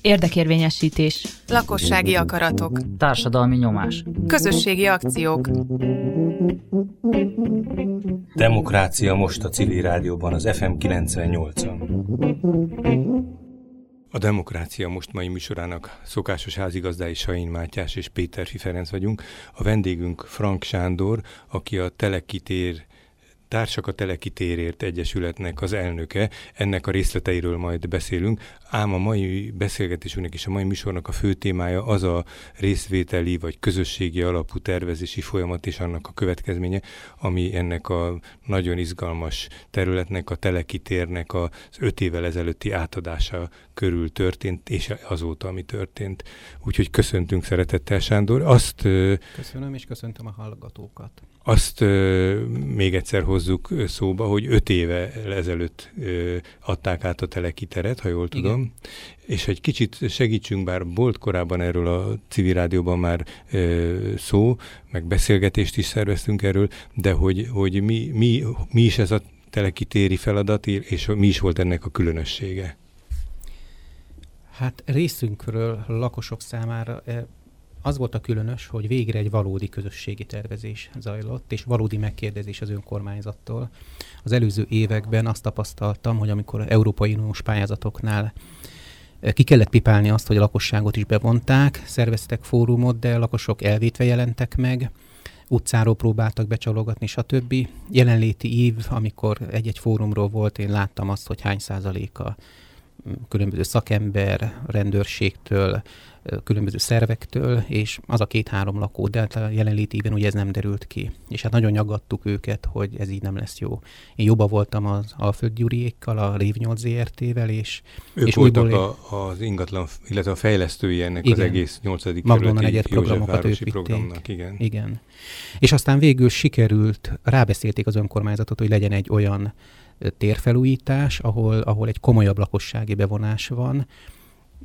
Érdekérvényesítés. Lakossági akaratok. Társadalmi nyomás. Közösségi akciók. Demokrácia most a civil rádióban, az FM 98-on. A Demokrácia most mai műsorának szokásos házigazdái Sain Mátyás és Péter Ferenc vagyunk. A vendégünk Frank Sándor, aki a Telekitér Társak a Telekitérért Egyesületnek az elnöke, ennek a részleteiről majd beszélünk, ám a mai beszélgetésünknek és a mai műsornak a fő témája az a részvételi vagy közösségi alapú tervezési folyamat és annak a következménye, ami ennek a nagyon izgalmas területnek, a Telekitérnek az öt évvel ezelőtti átadása körül történt, és azóta, ami történt. Úgyhogy köszöntünk szeretettel, Sándor. Azt, Köszönöm, és köszöntöm a hallgatókat. Azt még egyszer hozzuk szóba, hogy öt éve ezelőtt adták át a telekiteret, ha jól tudom, Igen. és egy kicsit segítsünk, bár volt korábban erről a civil rádióban már szó, meg beszélgetést is szerveztünk erről, de hogy, hogy mi, mi, mi is ez a telekitéri feladat, és mi is volt ennek a különössége? Hát részünkről lakosok számára az volt a különös, hogy végre egy valódi közösségi tervezés zajlott, és valódi megkérdezés az önkormányzattól. Az előző években azt tapasztaltam, hogy amikor Európai Uniós pályázatoknál eh, ki kellett pipálni azt, hogy a lakosságot is bevonták, szerveztek fórumot, de lakosok elvétve jelentek meg, utcáról próbáltak becsalogatni, stb. Jelenléti év, amikor egy-egy fórumról volt, én láttam azt, hogy hány százaléka különböző szakember, rendőrségtől, különböző szervektől, és az a két-három lakó, de a jelenlétében ugye ez nem derült ki. És hát nagyon nyaggattuk őket, hogy ez így nem lesz jó. Én jobban voltam az Alföld Gyuriékkal, a Rév 8 ZRT-vel, és... Ők és voltak újból... a, az ingatlan, illetve a fejlesztői ennek igen. az egész 8. kerületi egyet programokat ők programnak. Igen. igen. És aztán végül sikerült, rábeszélték az önkormányzatot, hogy legyen egy olyan térfelújítás, ahol, ahol egy komolyabb lakossági bevonás van,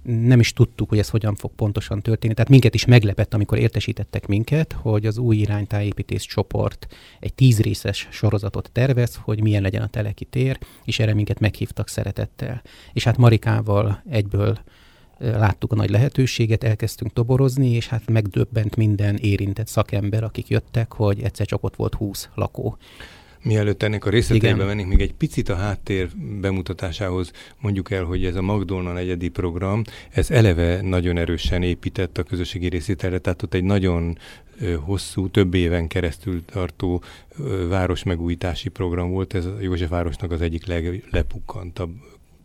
nem is tudtuk, hogy ez hogyan fog pontosan történni. Tehát minket is meglepett, amikor értesítettek minket, hogy az új iránytájépítés csoport egy tíz részes sorozatot tervez, hogy milyen legyen a teleki tér, és erre minket meghívtak szeretettel. És hát Marikával egyből láttuk a nagy lehetőséget, elkezdtünk toborozni, és hát megdöbbent minden érintett szakember, akik jöttek, hogy egyszer csak ott volt 20 lakó. Mielőtt ennek a részleteibe mennénk, még egy picit a háttér bemutatásához mondjuk el, hogy ez a Magdolna egyedi program, ez eleve nagyon erősen épített a közösségi részételre, tehát ott egy nagyon hosszú, több éven keresztül tartó városmegújítási program volt, ez a Józsefvárosnak az egyik leglepukkantabb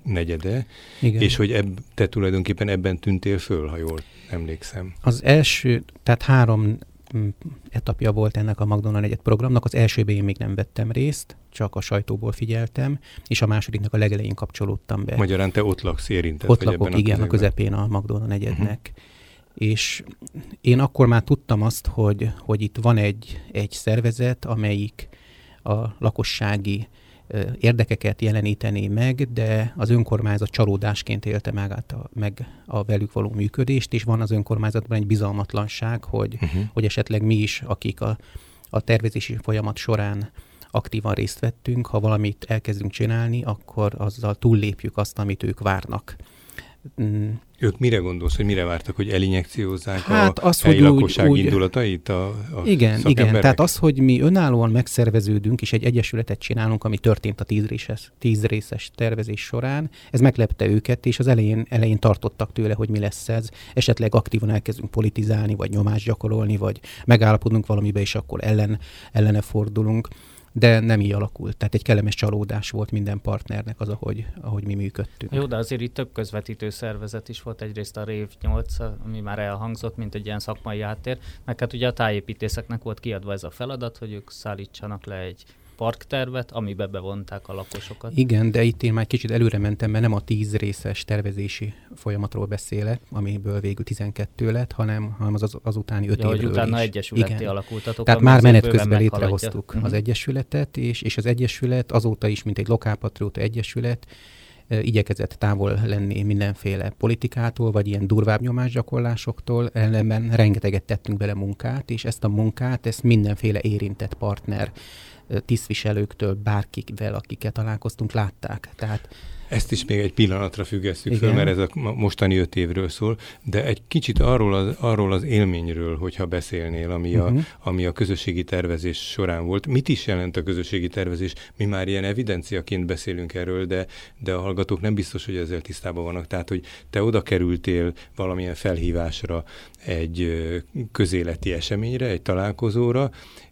negyede, Igen. és hogy ebb, te tulajdonképpen ebben tűntél föl, ha jól emlékszem. Az első, tehát három etapja volt ennek a McDonald egyet programnak. Az elsőben én még nem vettem részt, csak a sajtóból figyeltem, és a másodiknak a legelején kapcsolódtam be. Magyarán te ott laksz érintett? Ott lakok, igen, a, a közepén a McDonald egyednek. Uh-huh. És én akkor már tudtam azt, hogy, hogy itt van egy, egy szervezet, amelyik a lakossági érdekeket jeleníteni meg, de az önkormányzat csalódásként élte meg, át a, meg a velük való működést, és van az önkormányzatban egy bizalmatlanság, hogy, uh-huh. hogy esetleg mi is, akik a, a tervezési folyamat során aktívan részt vettünk, ha valamit elkezdünk csinálni, akkor azzal túllépjük azt, amit ők várnak. Ők mire gondolsz, hogy mire vártak, hogy elinjekciózzák hát a az, helyi hogy lakosság úgy, indulatait? A, a igen, igen. Tehát az, hogy mi önállóan megszerveződünk, és egy egyesületet csinálunk, ami történt a tíz részes, tíz részes tervezés során, ez meglepte őket, és az elején, elején tartottak tőle, hogy mi lesz ez. Esetleg aktívan elkezdünk politizálni, vagy nyomást gyakorolni, vagy megállapodunk valamibe, és akkor ellen, ellene fordulunk de nem így alakult. Tehát egy kellemes csalódás volt minden partnernek az, ahogy, ahogy mi működtünk. Jó, de azért itt több közvetítő szervezet is volt. Egyrészt a Rév 8, ami már elhangzott, mint egy ilyen szakmai áttér, meg hát ugye a tájépítészeknek volt kiadva ez a feladat, hogy ők szállítsanak le egy parktervet, amibe bevonták a lakosokat. Igen, de itt én már kicsit előre mentem, mert nem a tíz részes tervezési folyamatról beszélek, amiből végül 12 lett, hanem, hanem az, az, az utáni öt ja, évről hogy utána is. egyesületté alakultatok. Tehát már menet közben létrehoztuk uh-huh. az egyesületet, és, és az egyesület azóta is, mint egy lokálpatrióta egyesület, igyekezett távol lenni mindenféle politikától, vagy ilyen durvább nyomásgyakorlásoktól, ellenben rengeteget tettünk bele munkát, és ezt a munkát, ezt mindenféle érintett partner tisztviselőktől, bárkivel, akikkel találkoztunk, látták. Tehát Ezt is még egy pillanatra függesztjük föl, mert ez a mostani öt évről szól, de egy kicsit arról az, arról az élményről, hogyha beszélnél, ami, uh-huh. a, mhm. ami a közösségi tervezés során volt. Mit is jelent a közösségi tervezés? Mi már ilyen evidenciaként beszélünk erről, de, de a hallgatók nem biztos, hogy ezzel tisztában vannak. Tehát, hogy te oda kerültél valamilyen felhívásra egy közéleti eseményre, egy találkozóra,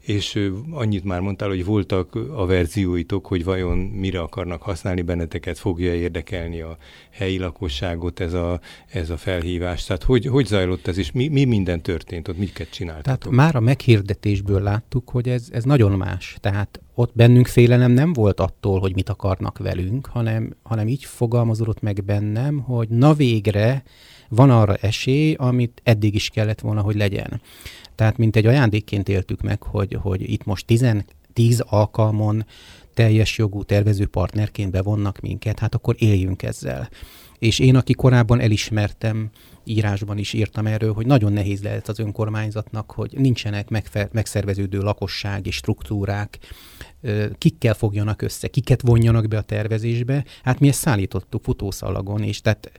és annyit már mondtál, hogy voltak a verzióitok, hogy vajon mire akarnak használni benneteket, fogja érdekelni a helyi lakosságot ez a, ez a felhívás. Tehát hogy, hogy zajlott ez, és mi, mi minden történt ott, miket csináltatok? Tehát már a meghirdetésből láttuk, hogy ez, ez nagyon más. Tehát ott bennünk félelem nem volt attól, hogy mit akarnak velünk, hanem, hanem így fogalmazódott meg bennem, hogy na végre van arra esély, amit eddig is kellett volna, hogy legyen. Tehát mint egy ajándékként éltük meg, hogy, hogy itt most 10, 10 alkalmon teljes jogú tervező partnerként bevonnak minket, hát akkor éljünk ezzel. És én, aki korábban elismertem, írásban is írtam erről, hogy nagyon nehéz lehet az önkormányzatnak, hogy nincsenek megfe- megszerveződő lakossági struktúrák, kikkel fogjanak össze, kiket vonjanak be a tervezésbe. Hát mi ezt szállítottuk futószalagon, és tehát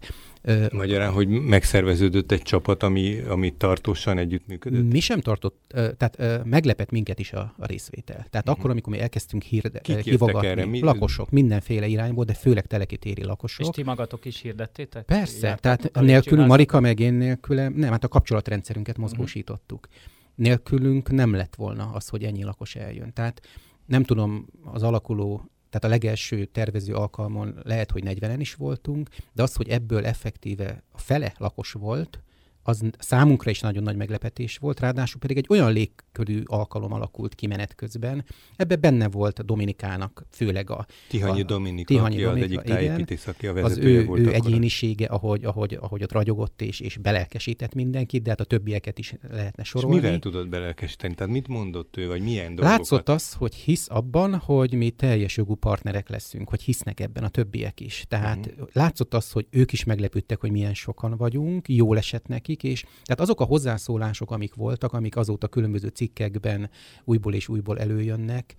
Magyarán, hogy megszerveződött egy csapat, ami, ami tartósan együttműködött? Mi sem tartott, tehát meglepett minket is a, a részvétel. Tehát uh-huh. akkor, amikor mi elkezdtünk hirde, hivogatni, erre? Mi? lakosok, mindenféle irányból, de főleg telekitéri lakosok. És ti magatok is hirdettétek? Persze, Jártak, tehát nélkül, Marika meg én nélküle, nem, hát a kapcsolatrendszerünket mhm. mozgósítottuk. Uh-huh. Nélkülünk nem lett volna az, hogy ennyi lakos eljön. Tehát nem tudom, az alakuló tehát a legelső tervező alkalmon lehet, hogy 40-en is voltunk, de az, hogy ebből effektíve a fele lakos volt, az számunkra is nagyon nagy meglepetés volt, ráadásul pedig egy olyan légkörű alkalom alakult ki menet közben. Ebbe benne volt Dominikának, főleg a... Tihanyi Dominika, Tihanyi aki Dominika, az egyik tájépítész, aki a az ő, volt ő egyénisége, ahogy, ahogy, ahogy ott ragyogott és, és belelkesített mindenkit, de hát a többieket is lehetne sorolni. És mivel tudott belelkesíteni? Tehát mit mondott ő, vagy milyen dolgokat? Látszott az, hogy hisz abban, hogy mi teljes jogú partnerek leszünk, hogy hisznek ebben a többiek is. Tehát uh-huh. látszott az, hogy ők is meglepődtek, hogy milyen sokan vagyunk, jól esett nekik, és tehát azok a hozzászólások, amik voltak, amik azóta különböző cikkekben újból és újból előjönnek,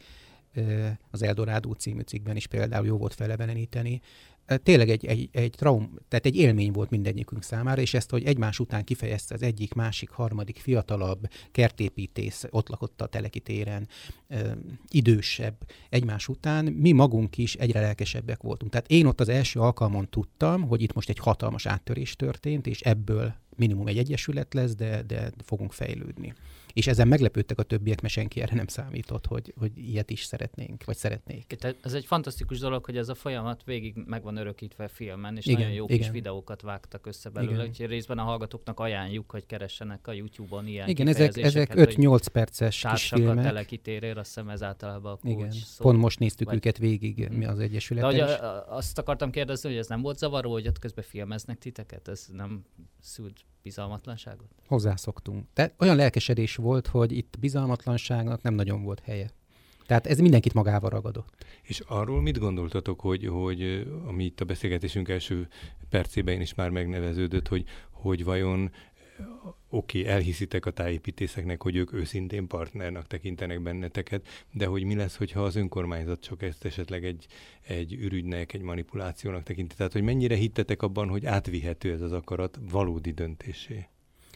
az Eldorádó című cikkben is például jó volt feleveneníteni, tényleg egy, egy, egy traum, tehát egy élmény volt mindegyikünk számára, és ezt, hogy egymás után kifejezte az egyik, másik, harmadik, fiatalabb kertépítész, ott lakott a telekitéren, idősebb egymás után, mi magunk is egyre lelkesebbek voltunk. Tehát én ott az első alkalmon tudtam, hogy itt most egy hatalmas áttörés történt, és ebből minimum egy egyesület lesz, de, de fogunk fejlődni. És ezen meglepődtek a többiek, mert senki erre nem számított, hogy, hogy ilyet is szeretnénk, vagy szeretnék. Tehát ez egy fantasztikus dolog, hogy ez a folyamat végig meg van örökítve filmen, és igen, nagyon jó igen. kis videókat vágtak össze belőle, úgyhogy részben a hallgatóknak ajánljuk, hogy keressenek a YouTube-on ilyen Igen, ezek, ezek 5-8 perces kis filmek. a telekitérér, azt hiszem ezáltalában a kulcs Igen, szó, pont most néztük vagy... őket végig mi az Egyesületben. De hogy a, azt akartam kérdezni, hogy ez nem volt zavaró, hogy ott közben filmeznek titeket? Ez nem szült bizalmatlanságot? Hozzászoktunk. Tehát olyan lelkesedés volt, hogy itt bizalmatlanságnak nem nagyon volt helye. Tehát ez mindenkit magával ragadott. És arról mit gondoltatok, hogy, hogy ami itt a beszélgetésünk első percében is már megneveződött, hogy, hogy vajon oké, okay, elhiszitek a tájépítészeknek, hogy ők őszintén partnernak tekintenek benneteket, de hogy mi lesz, hogyha az önkormányzat csak ezt esetleg egy, egy ürügynek, egy manipulációnak tekinti? Tehát, hogy mennyire hittetek abban, hogy átvihető ez az akarat valódi döntésé?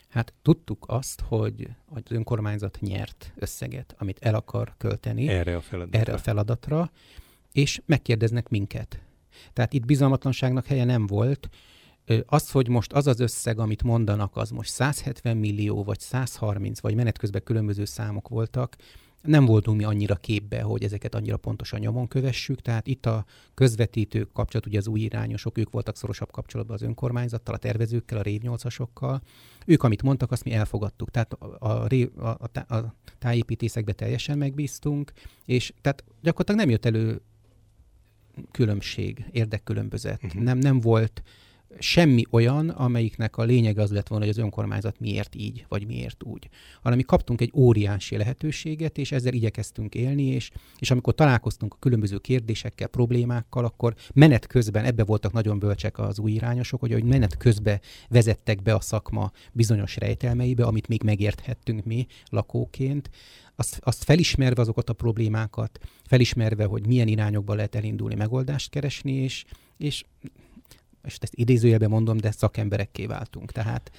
Hát tudtuk azt, hogy az önkormányzat nyert összeget, amit el akar költeni erre a feladatra, erre a feladatra és megkérdeznek minket. Tehát itt bizalmatlanságnak helye nem volt, az, hogy most az az összeg, amit mondanak, az most 170 millió, vagy 130, vagy menet közben különböző számok voltak, nem voltunk mi annyira képbe, hogy ezeket annyira pontosan nyomon kövessük, tehát itt a közvetítők kapcsolat, ugye az új irányosok, ők voltak szorosabb kapcsolatban az önkormányzattal, a tervezőkkel, a rév 8 Ők, amit mondtak, azt mi elfogadtuk. Tehát a, a, a, a, tájépítészekbe teljesen megbíztunk, és tehát gyakorlatilag nem jött elő különbség, érdekkülönbözet. Uh-huh. Nem, nem volt semmi olyan, amelyiknek a lényege az lett volna, hogy az önkormányzat miért így, vagy miért úgy. Hanem mi kaptunk egy óriási lehetőséget, és ezzel igyekeztünk élni, és, és amikor találkoztunk a különböző kérdésekkel, problémákkal, akkor menet közben, ebbe voltak nagyon bölcsek az új irányosok, hogy, hogy menet közben vezettek be a szakma bizonyos rejtelmeibe, amit még megérthettünk mi lakóként, azt, azt felismerve azokat a problémákat, felismerve, hogy milyen irányokba lehet elindulni, megoldást keresni, és, és és ezt idézőjelben mondom, de szakemberekké váltunk. Tehát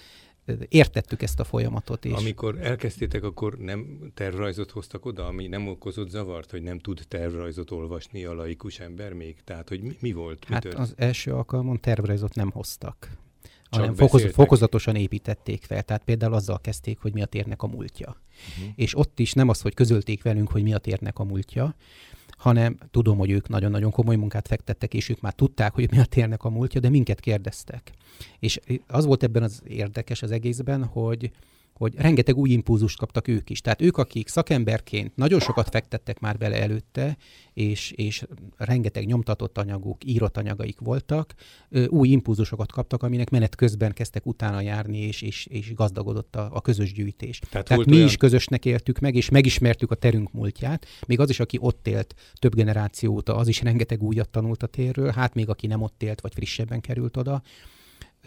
értettük ezt a folyamatot. És... Amikor elkezdtétek, akkor nem tervrajzot hoztak oda, ami nem okozott zavart, hogy nem tud tervrajzot olvasni a laikus ember még? Tehát, hogy mi, mi volt? Hát mi az első alkalomon tervrajzot nem hoztak hanem fokoz, fokozatosan építették fel. Tehát például azzal kezdték, hogy mi a térnek a múltja. Uh-huh. És ott is nem az, hogy közölték velünk, hogy mi a térnek a múltja, hanem tudom, hogy ők nagyon-nagyon komoly munkát fektettek, és ők már tudták, hogy mi a térnek a múltja, de minket kérdeztek. És az volt ebben az érdekes az egészben, hogy hogy rengeteg új impulzust kaptak ők is. Tehát ők, akik szakemberként nagyon sokat fektettek már bele előtte, és, és rengeteg nyomtatott anyaguk, írott anyagaik voltak, új impulzusokat kaptak, aminek menet közben kezdtek utána járni, és, és, és gazdagodott a, a közös gyűjtés. Tehát, Tehát mi olyan... is közösnek éltük meg, és megismertük a terünk múltját. Még az is, aki ott élt több generáció óta, az is rengeteg újat tanult a térről, hát még aki nem ott élt, vagy frissebben került oda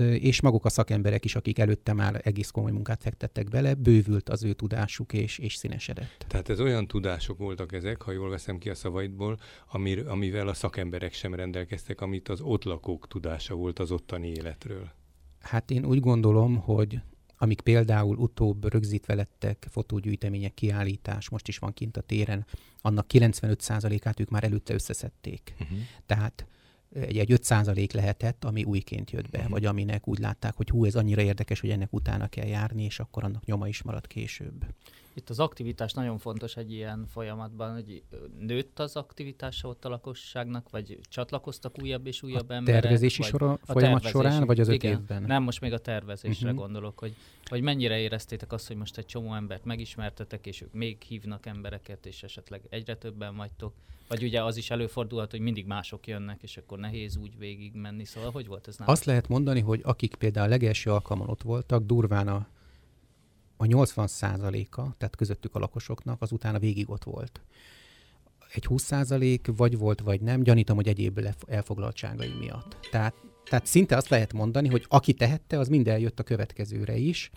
és maguk a szakemberek is, akik előtte már egész komoly munkát fektettek bele, bővült az ő tudásuk és, és színesedett. Tehát ez olyan tudások voltak ezek, ha jól veszem ki a szavaidból, amir, amivel a szakemberek sem rendelkeztek, amit az ott lakók tudása volt az ottani életről. Hát én úgy gondolom, hogy amik például utóbb rögzítve lettek, fotógyűjtemények, kiállítás, most is van kint a téren, annak 95%-át ők már előtte összeszedték. Uh-huh. Tehát egy, egy 5 lehetett, ami újként jött be, uh-huh. vagy aminek úgy látták, hogy hú, ez annyira érdekes, hogy ennek utána kell járni, és akkor annak nyoma is maradt később. Itt az aktivitás nagyon fontos egy ilyen folyamatban, hogy nőtt az aktivitása ott a lakosságnak, vagy csatlakoztak újabb és újabb a emberek? tervezési vagy sora, a folyamat tervezési, során, vagy az öt igen, évben? Nem, most még a tervezésre uh-huh. gondolok, hogy, hogy mennyire éreztétek azt, hogy most egy csomó embert megismertetek, és ők még hívnak embereket, és esetleg egyre többen vagytok, vagy ugye az is előfordulhat, hogy mindig mások jönnek, és akkor nehéz úgy végig menni. Szóval hogy volt ez nálam? Azt lehet mondani, hogy akik például a legelső alkalommal ott voltak, durván a a 80 százaléka, tehát közöttük a lakosoknak, az utána végig ott volt. Egy 20 százalék vagy volt, vagy nem, gyanítom, hogy egyéb elfoglaltságai miatt. Tehát, tehát szinte azt lehet mondani, hogy aki tehette, az mind eljött a következőre is,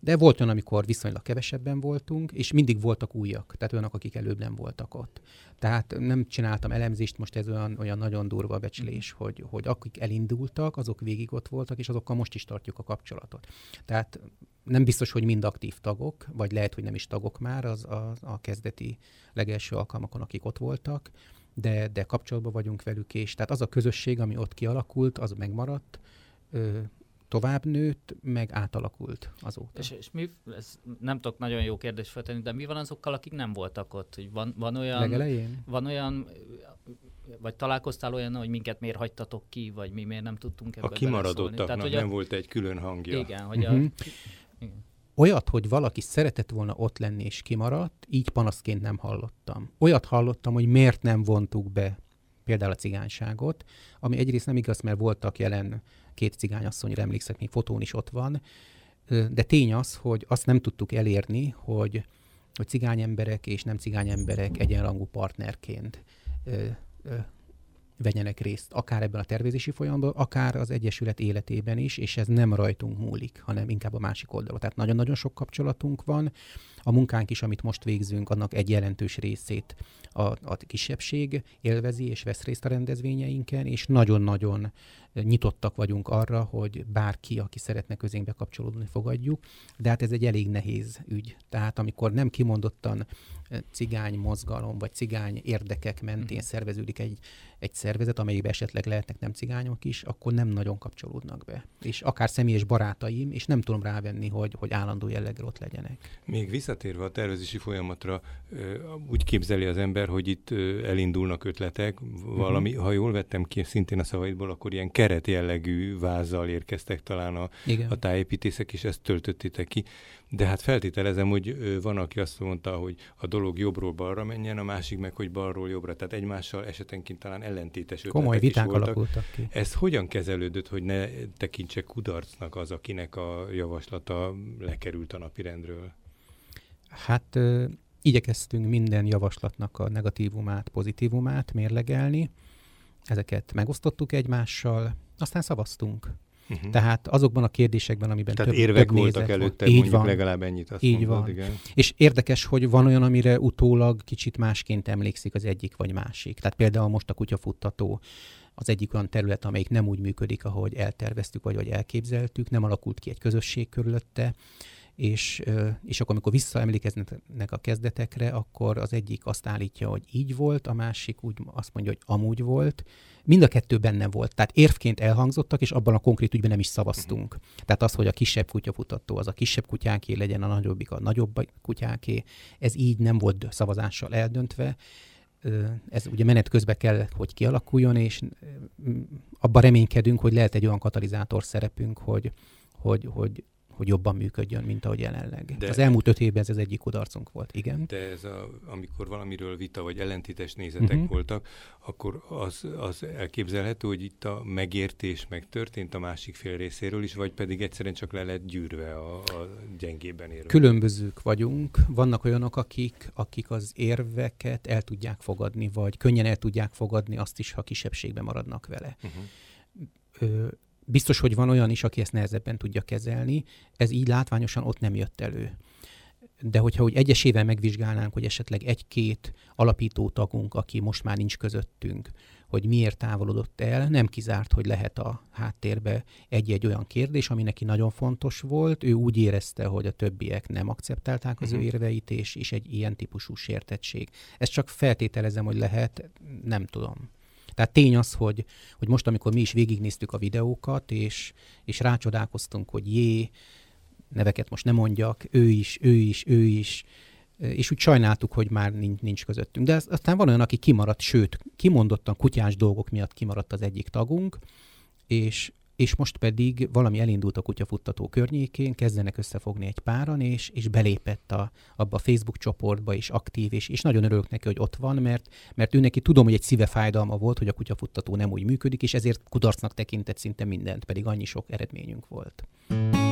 de volt olyan, amikor viszonylag kevesebben voltunk, és mindig voltak újak, tehát olyanok, akik előbb nem voltak ott. Tehát nem csináltam elemzést, most ez olyan, olyan nagyon durva becslés, hogy, hogy akik elindultak, azok végig ott voltak, és azokkal most is tartjuk a kapcsolatot. Tehát nem biztos, hogy mind aktív tagok, vagy lehet, hogy nem is tagok már az a, a kezdeti legelső alkalmakon, akik ott voltak, de, de kapcsolatban vagyunk velük, és tehát az a közösség, ami ott kialakult, az megmaradt, ö, tovább nőtt, meg átalakult azóta. És, és mi, ez nem tudok nagyon jó kérdést feltenni, de mi van azokkal, akik nem voltak ott? Hogy van, van olyan, Legelején? Van olyan, vagy találkoztál olyan, hogy minket miért hagytatok ki, vagy mi miért nem tudtunk ebbe A kimaradottaknak Tehát, hogy nem a... volt egy külön hangja. Igen, hogy uh-huh. a... Igen. Olyat, hogy valaki szeretett volna ott lenni és kimaradt, így panaszként nem hallottam. Olyat hallottam, hogy miért nem vontuk be például a cigányságot, ami egyrészt nem igaz, mert voltak jelen két cigányasszonyra emlékszek, még fotón is ott van, de tény az, hogy azt nem tudtuk elérni, hogy, hogy cigány emberek és nem cigány emberek egyenrangú partnerként vegyenek részt, akár ebben a tervezési folyamatban, akár az Egyesület életében is, és ez nem rajtunk múlik, hanem inkább a másik oldalon. Tehát nagyon-nagyon sok kapcsolatunk van. A munkánk is, amit most végzünk, annak egy jelentős részét a, a kisebbség élvezi és vesz részt a rendezvényeinken, és nagyon-nagyon nyitottak vagyunk arra, hogy bárki, aki szeretne közénkbe kapcsolódni, fogadjuk, de hát ez egy elég nehéz ügy. Tehát amikor nem kimondottan cigány mozgalom, vagy cigány érdekek mentén uh-huh. szerveződik egy, egy szervezet, amelyikben esetleg lehetnek nem cigányok is, akkor nem nagyon kapcsolódnak be. És akár személyes barátaim, és nem tudom rávenni, hogy, hogy állandó jelleggel ott legyenek. Még visszatérve a tervezési folyamatra, úgy képzeli az ember, hogy itt elindulnak ötletek, valami, uh-huh. ha jól vettem ki szintén a szavaidból, akkor ilyen keret jellegű vázzal érkeztek talán a, a tájépítészek, és ezt töltöttétek ki. De hát feltételezem, hogy van, aki azt mondta, hogy a dolog jobbról balra menjen, a másik meg, hogy balról jobbra. Tehát egymással esetenként talán ellentétes Komoly viták voltak. alakultak ki. Ez hogyan kezelődött, hogy ne tekintse kudarcnak az, akinek a javaslata lekerült a napirendről? Hát ö, igyekeztünk minden javaslatnak a negatívumát, pozitívumát mérlegelni. Ezeket megosztottuk egymással, aztán szavaztunk. Uh-huh. Tehát azokban a kérdésekben, amiben Tehát több, érvek több voltak előtte, így van. legalább ennyit azt Így mondod, van. Igen. És érdekes, hogy van olyan, amire utólag kicsit másként emlékszik az egyik vagy másik. Tehát például most a kutyafuttató az egyik olyan terület, amelyik nem úgy működik, ahogy elterveztük, vagy ahogy elképzeltük, nem alakult ki egy közösség körülötte és, és akkor, amikor visszaemlékeznek a kezdetekre, akkor az egyik azt állítja, hogy így volt, a másik úgy azt mondja, hogy amúgy volt. Mind a kettő benne volt. Tehát érvként elhangzottak, és abban a konkrét ügyben nem is szavaztunk. Tehát az, hogy a kisebb kutyafutató az a kisebb kutyáké legyen, a nagyobbik a nagyobb kutyáké, ez így nem volt szavazással eldöntve ez ugye menet közben kell, hogy kialakuljon, és abban reménykedünk, hogy lehet egy olyan katalizátor szerepünk, hogy, hogy, hogy hogy jobban működjön, mint ahogy jelenleg. De, az elmúlt öt évben ez az egyik kudarcunk volt, igen. De ez a, amikor valamiről vita vagy ellentétes nézetek uh-huh. voltak, akkor az, az elképzelhető, hogy itt a megértés megtörtént a másik fél részéről is, vagy pedig egyszerűen csak le lett gyűrve a, a gyengében érve. Különbözők vagyunk. Vannak olyanok, akik, akik az érveket el tudják fogadni, vagy könnyen el tudják fogadni azt is, ha kisebbségben maradnak vele. Uh-huh. Ö, Biztos, hogy van olyan is, aki ezt nehezebben tudja kezelni, ez így látványosan ott nem jött elő. De hogyha úgy egyesével megvizsgálnánk, hogy esetleg egy-két alapító tagunk, aki most már nincs közöttünk, hogy miért távolodott el, nem kizárt, hogy lehet a háttérbe egy-egy olyan kérdés, ami neki nagyon fontos volt. Ő úgy érezte, hogy a többiek nem akceptálták az uh-huh. ő mhm. érveit, és, és egy ilyen típusú sértettség. Ezt csak feltételezem, hogy lehet, nem tudom. Tehát tény az, hogy, hogy most, amikor mi is végignéztük a videókat, és, és rácsodálkoztunk, hogy jé, neveket most nem mondjak, ő is, ő is, ő is, és úgy sajnáltuk, hogy már nincs, nincs közöttünk. De aztán van olyan, aki kimaradt, sőt, kimondottan kutyás dolgok miatt kimaradt az egyik tagunk, és és most pedig valami elindult a kutyafuttató környékén, kezdenek összefogni egy páran, és, és belépett a, abba a Facebook csoportba, és aktív, és, és nagyon örülök neki, hogy ott van, mert, mert ő neki tudom, hogy egy szíve fájdalma volt, hogy a kutyafuttató nem úgy működik, és ezért kudarcnak tekintett szinte mindent, pedig annyi sok eredményünk volt. Mm.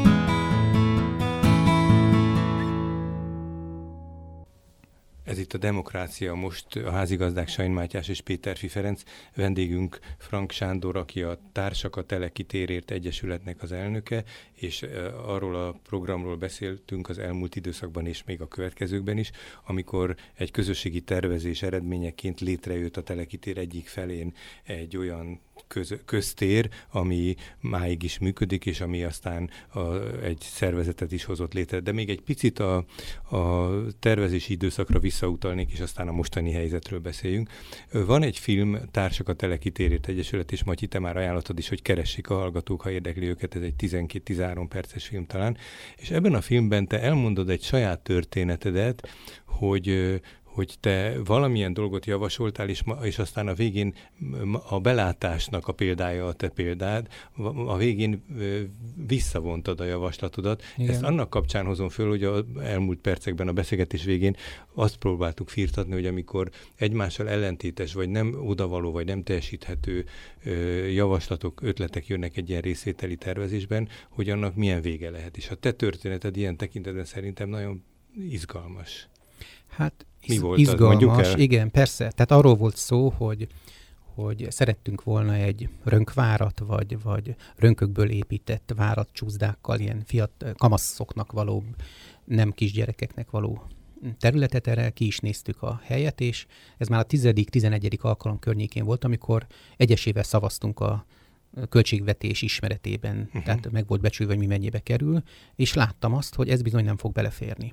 Ez itt a Demokrácia, most a házigazdák Sajn Mátyás és Péter Ferenc, vendégünk Frank Sándor, aki a Társak a Telekitérért Egyesületnek az elnöke, és arról a programról beszéltünk az elmúlt időszakban és még a következőkben is, amikor egy közösségi tervezés eredményeként létrejött a Telekitér egyik felén egy olyan köz, köztér, ami máig is működik, és ami aztán a, egy szervezetet is hozott létre. De még egy picit a, a tervezési időszakra visszautalnék, és aztán a mostani helyzetről beszéljünk. Van egy film, Társak a Telekitérért Egyesület, és Matyi, te már ajánlottad is, hogy keressék a hallgatók, ha érdekli őket, ez egy 12-13 perces film talán. És ebben a filmben te elmondod egy saját történetedet, hogy hogy te valamilyen dolgot javasoltál, és, és aztán a végén a belátásnak a példája a te példád, a végén visszavontad a javaslatodat. Igen. Ezt annak kapcsán hozom föl, hogy az elmúlt percekben a beszélgetés végén azt próbáltuk firtatni, hogy amikor egymással ellentétes, vagy nem odavaló, vagy nem teljesíthető javaslatok, ötletek jönnek egy ilyen részvételi tervezésben, hogy annak milyen vége lehet. És a te történeted ilyen tekintetben szerintem nagyon izgalmas. Hát mi volt izgalmas, az, igen, persze. Tehát arról volt szó, hogy hogy szerettünk volna egy rönkvárat, vagy, vagy rönkökből épített várat csúzdákkal, ilyen fiat kamaszoknak való, nem kisgyerekeknek való területet, erre ki is néztük a helyet, és ez már a 10.-11. alkalom környékén volt, amikor egyesével szavaztunk a költségvetés ismeretében, uh-huh. tehát meg volt becsülve, hogy mi mennyibe kerül, és láttam azt, hogy ez bizony nem fog beleférni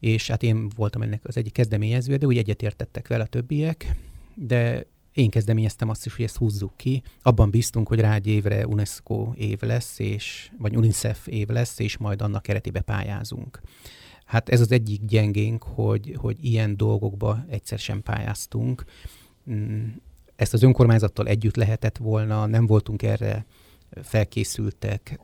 és hát én voltam ennek az egyik kezdeményezője, de úgy egyetértettek vele a többiek, de én kezdeményeztem azt is, hogy ezt húzzuk ki. Abban bíztunk, hogy rá egy évre UNESCO év lesz, és, vagy UNICEF év lesz, és majd annak keretébe pályázunk. Hát ez az egyik gyengénk, hogy, hogy ilyen dolgokba egyszer sem pályáztunk. Mm, ezt az önkormányzattal együtt lehetett volna, nem voltunk erre felkészültek,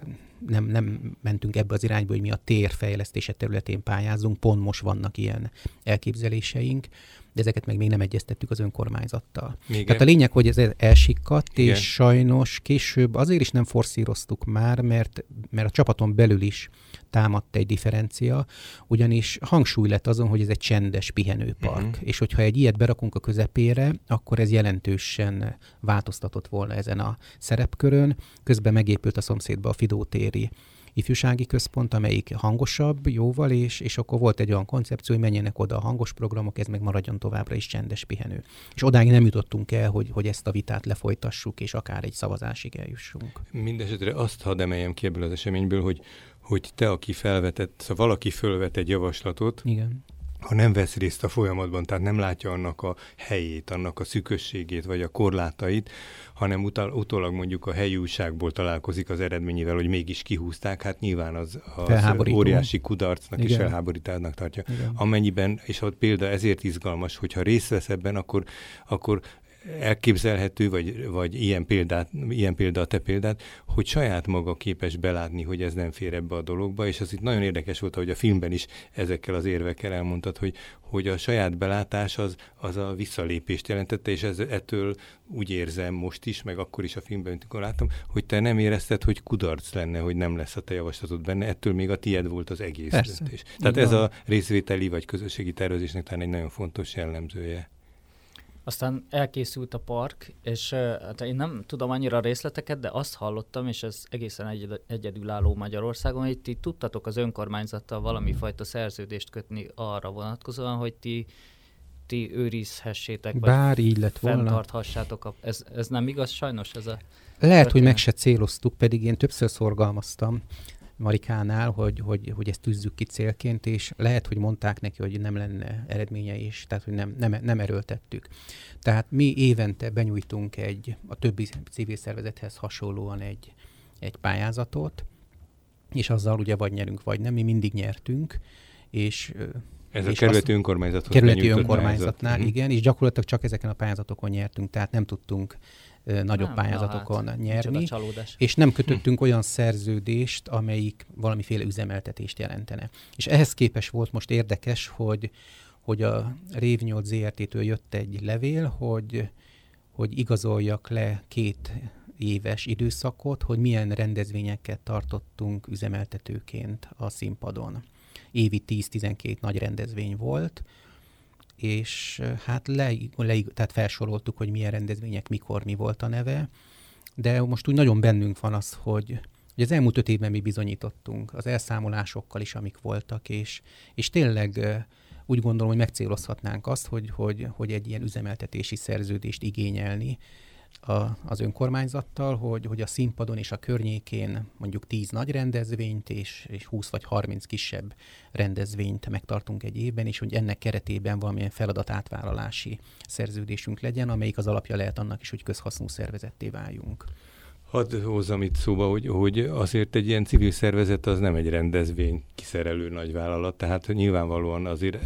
nem, nem mentünk ebbe az irányba, hogy mi a tér fejlesztése területén pályázunk, pont most vannak ilyen elképzeléseink, de ezeket meg még nem egyeztettük az önkormányzattal. Még Tehát a lényeg, hogy ez elsikkadt, Igen. és sajnos később azért is nem forszíroztuk már, mert, mert a csapaton belül is támadt egy differencia, ugyanis hangsúly lett azon, hogy ez egy csendes pihenőpark, uh-huh. és hogyha egy ilyet berakunk a közepére, akkor ez jelentősen változtatott volna ezen a szerepkörön. Közben megépült a szomszédba a Fidótéri ifjúsági központ, amelyik hangosabb, jóval, és, és akkor volt egy olyan koncepció, hogy menjenek oda a hangos programok, ez meg maradjon továbbra is csendes pihenő. És odáig nem jutottunk el, hogy, hogy ezt a vitát lefolytassuk, és akár egy szavazásig eljussunk. Mindenesetre azt hadd emeljem ki ebből az eseményből, hogy hogy te, aki felvetett, szóval valaki fölvet egy javaslatot, Igen ha nem vesz részt a folyamatban, tehát nem látja annak a helyét, annak a szükösségét, vagy a korlátait, hanem utal, utólag mondjuk a helyi újságból találkozik az eredményével, hogy mégis kihúzták, hát nyilván az, az óriási kudarcnak Igen. és felháborításnak tartja. Igen. Amennyiben, és ott példa ezért izgalmas, hogyha részt vesz ebben, akkor, akkor elképzelhető, vagy, vagy ilyen, példát, ilyen példa a te példát, hogy saját maga képes belátni, hogy ez nem fér ebbe a dologba, és az itt nagyon érdekes volt, hogy a filmben is ezekkel az érvekkel elmondtad, hogy, hogy a saját belátás az, az a visszalépést jelentette, és ez, ettől úgy érzem most is, meg akkor is a filmben, amikor láttam, hogy te nem érezted, hogy kudarc lenne, hogy nem lesz a te javaslatod benne, ettől még a tied volt az egész Persze. döntés. Tehát ez a részvételi vagy közösségi tervezésnek talán egy nagyon fontos jellemzője. Aztán elkészült a park, és hát én nem tudom annyira a részleteket, de azt hallottam, és ez egészen egy, egyedülálló Magyarországon, hogy ti tudtatok az önkormányzattal valami fajta szerződést kötni arra vonatkozóan, hogy ti ti őrizhessétek, Bár így lett volna. fenntarthassátok. A, ez, ez nem igaz sajnos ez a Lehet, történet. hogy meg se céloztuk, pedig én többször szorgalmaztam Marikánál, hogy, hogy, hogy ezt tűzzük ki célként, és lehet, hogy mondták neki, hogy nem lenne eredménye is, tehát hogy nem, nem, nem erőltettük. Tehát mi évente benyújtunk egy, a többi civil szervezethez hasonlóan egy, egy pályázatot, és azzal ugye vagy nyerünk, vagy nem, mi mindig nyertünk, és ez és a kerületi önkormányzathoz Kerületi önkormányzatnál, pályázat. igen, és gyakorlatilag csak ezeken a pályázatokon nyertünk, tehát nem tudtunk nagyobb nem, pályázatokon hát, nyerni, és nem kötöttünk hm. olyan szerződést, amelyik valamiféle üzemeltetést jelentene. És ehhez képes volt most érdekes, hogy, hogy a Rév 8 ZRT-től jött egy levél, hogy, hogy igazoljak le két éves időszakot, hogy milyen rendezvényeket tartottunk üzemeltetőként a színpadon. Évi 10-12 nagy rendezvény volt, és hát le, le, tehát felsoroltuk, hogy milyen rendezvények, mikor, mi volt a neve, de most úgy nagyon bennünk van az, hogy, hogy az elmúlt öt évben mi bizonyítottunk, az elszámolásokkal is, amik voltak, és, és tényleg úgy gondolom, hogy megcélozhatnánk azt, hogy, hogy, hogy egy ilyen üzemeltetési szerződést igényelni, a, az önkormányzattal, hogy, hogy a színpadon és a környékén mondjuk 10 nagy rendezvényt és, és 20 vagy 30 kisebb rendezvényt megtartunk egy évben, és hogy ennek keretében valamilyen feladat átvállalási szerződésünk legyen, amelyik az alapja lehet annak is, hogy közhasznú szervezetté váljunk. Hadd hozzam itt szóba, hogy, hogy azért egy ilyen civil szervezet az nem egy rendezvény kiszerelő nagyvállalat, tehát nyilvánvalóan azért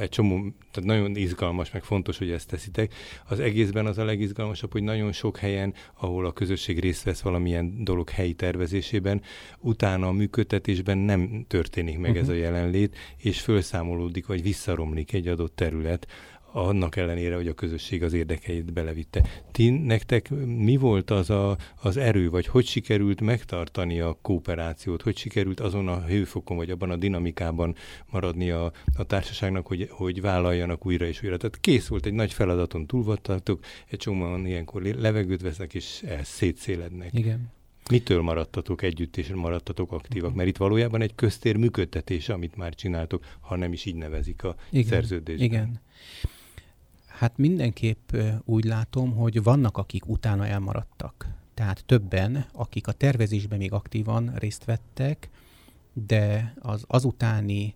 egy csomó, tehát nagyon izgalmas, meg fontos, hogy ezt teszitek. Az egészben az a legizgalmasabb, hogy nagyon sok helyen, ahol a közösség részt vesz valamilyen dolog helyi tervezésében, utána a működtetésben nem történik meg uh-huh. ez a mhm. jelenlét, és felszámolódik, vagy visszaromlik egy adott terület, annak ellenére, hogy a közösség az érdekeit belevitte. Ti, nektek mi volt az a, az erő, vagy hogy sikerült megtartani a kooperációt, hogy sikerült azon a hőfokon, vagy abban a dinamikában maradni a, a társaságnak, hogy, hogy vállaljanak újra és újra. Tehát kész volt egy nagy feladaton, túlvattatok, egy csomóan ilyenkor levegőt vesznek, és szétszélednek. Igen. Mitől maradtatok együtt, és maradtatok aktívak? Mert itt valójában egy köztér működtetés, amit már csináltok, ha nem is így nevezik a igen, szerződésben. Igen. Hát mindenképp úgy látom, hogy vannak, akik utána elmaradtak. Tehát többen, akik a tervezésben még aktívan részt vettek, de az azutáni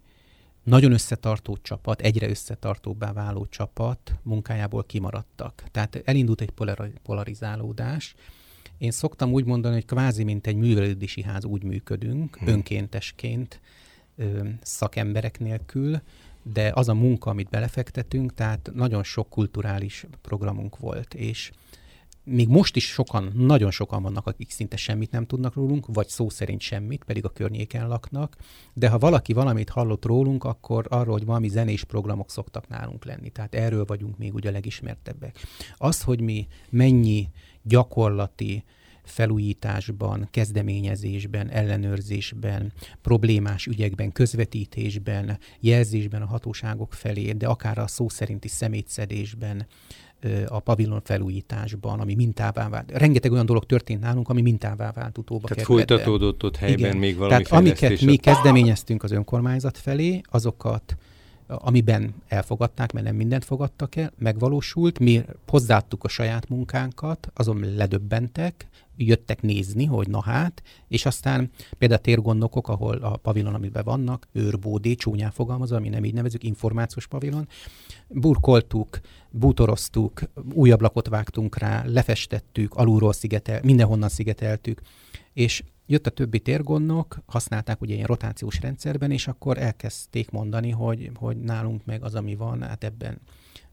nagyon összetartó csapat, egyre összetartóbbá váló csapat munkájából kimaradtak. Tehát elindult egy polarizálódás. Én szoktam úgy mondani, hogy kvázi mint egy művelődési ház úgy működünk, hmm. önkéntesként, szakemberek nélkül, de az a munka, amit belefektetünk, tehát nagyon sok kulturális programunk volt, és még most is sokan, nagyon sokan vannak, akik szinte semmit nem tudnak rólunk, vagy szó szerint semmit, pedig a környéken laknak, de ha valaki valamit hallott rólunk, akkor arról, hogy valami zenés programok szoktak nálunk lenni. Tehát erről vagyunk még ugye a legismertebbek. Az, hogy mi mennyi gyakorlati felújításban, kezdeményezésben, ellenőrzésben, problémás ügyekben, közvetítésben, jelzésben a hatóságok felé, de akár a szó szerinti szemétszedésben, a pavilon felújításban, ami mintává vált. Rengeteg olyan dolog történt nálunk, ami mintává vált utóba Tehát folytatódott ott helyben Igen. még valami Tehát amiket mi kezdeményeztünk az önkormányzat felé, azokat amiben elfogadták, mert nem mindent fogadtak el, megvalósult, mi hozzáadtuk a saját munkánkat, azon ledöbbentek, jöttek nézni, hogy na hát, és aztán például a térgondokok, ahol a pavilon, amiben vannak, őrbódé, csúnyán fogalmazva, ami nem így nevezük, információs pavilon, burkoltuk, bútoroztuk, új ablakot vágtunk rá, lefestettük, alulról szigetel, mindenhonnan szigeteltük, és jött a többi térgondok, használták ugye ilyen rotációs rendszerben, és akkor elkezdték mondani, hogy, hogy nálunk meg az, ami van, hát ebben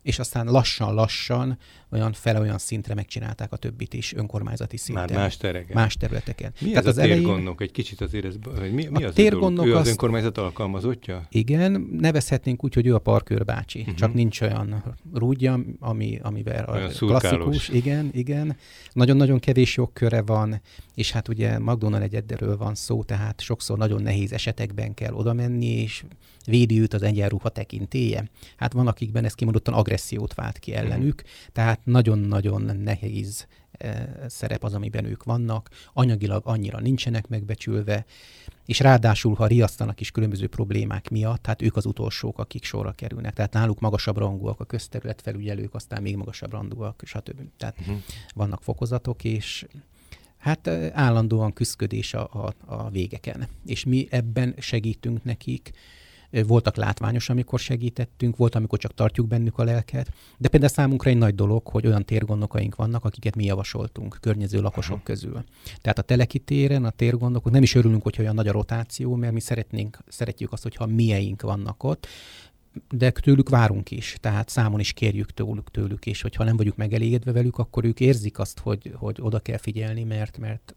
és aztán lassan-lassan olyan fel olyan szintre megcsinálták a többit is önkormányzati szinten. Már más tereken. Más területeken. Mi Tehát az, az a térgondnok? Egy kicsit azért ez, hogy mi, mi a az térgondok Ő az, az önkormányzat alkalmazottja? Igen, nevezhetnénk úgy, hogy ő a parkőr bácsi. Uh-huh. Csak nincs olyan rúdja, ami, amivel olyan a klasszikus. Igen, igen. Nagyon-nagyon kevés jogköre van, és hát ugye Magdona egyedről van szó, tehát sokszor nagyon nehéz esetekben kell oda menni, és védi őt az egyenruha tekintéje. Hát van, akikben ez kimondottan agressziót vált ki ellenük, mm. tehát nagyon-nagyon nehéz e, szerep az, amiben ők vannak, anyagilag annyira nincsenek megbecsülve, és ráadásul, ha riasztanak is különböző problémák miatt, hát ők az utolsók, akik sorra kerülnek. Tehát náluk magasabb rangúak a közterületfelügyelők, aztán még magasabb rangúak, stb. Tehát uh-huh. vannak fokozatok, és hát e, állandóan küzdködés a, a, a végeken. És mi ebben segítünk nekik, voltak látványos, amikor segítettünk, volt, amikor csak tartjuk bennük a lelket, de például számunkra egy nagy dolog, hogy olyan térgondokaink vannak, akiket mi javasoltunk környező lakosok Aha. közül. Tehát a telekitéren, a térgondokok, nem is örülünk, hogy olyan nagy a rotáció, mert mi szeretnénk, szeretjük azt, hogyha mieink vannak ott, de tőlük várunk is, tehát számon is kérjük tőlük, tőlük és hogyha nem vagyunk megelégedve velük, akkor ők érzik azt, hogy, hogy oda kell figyelni, mert, mert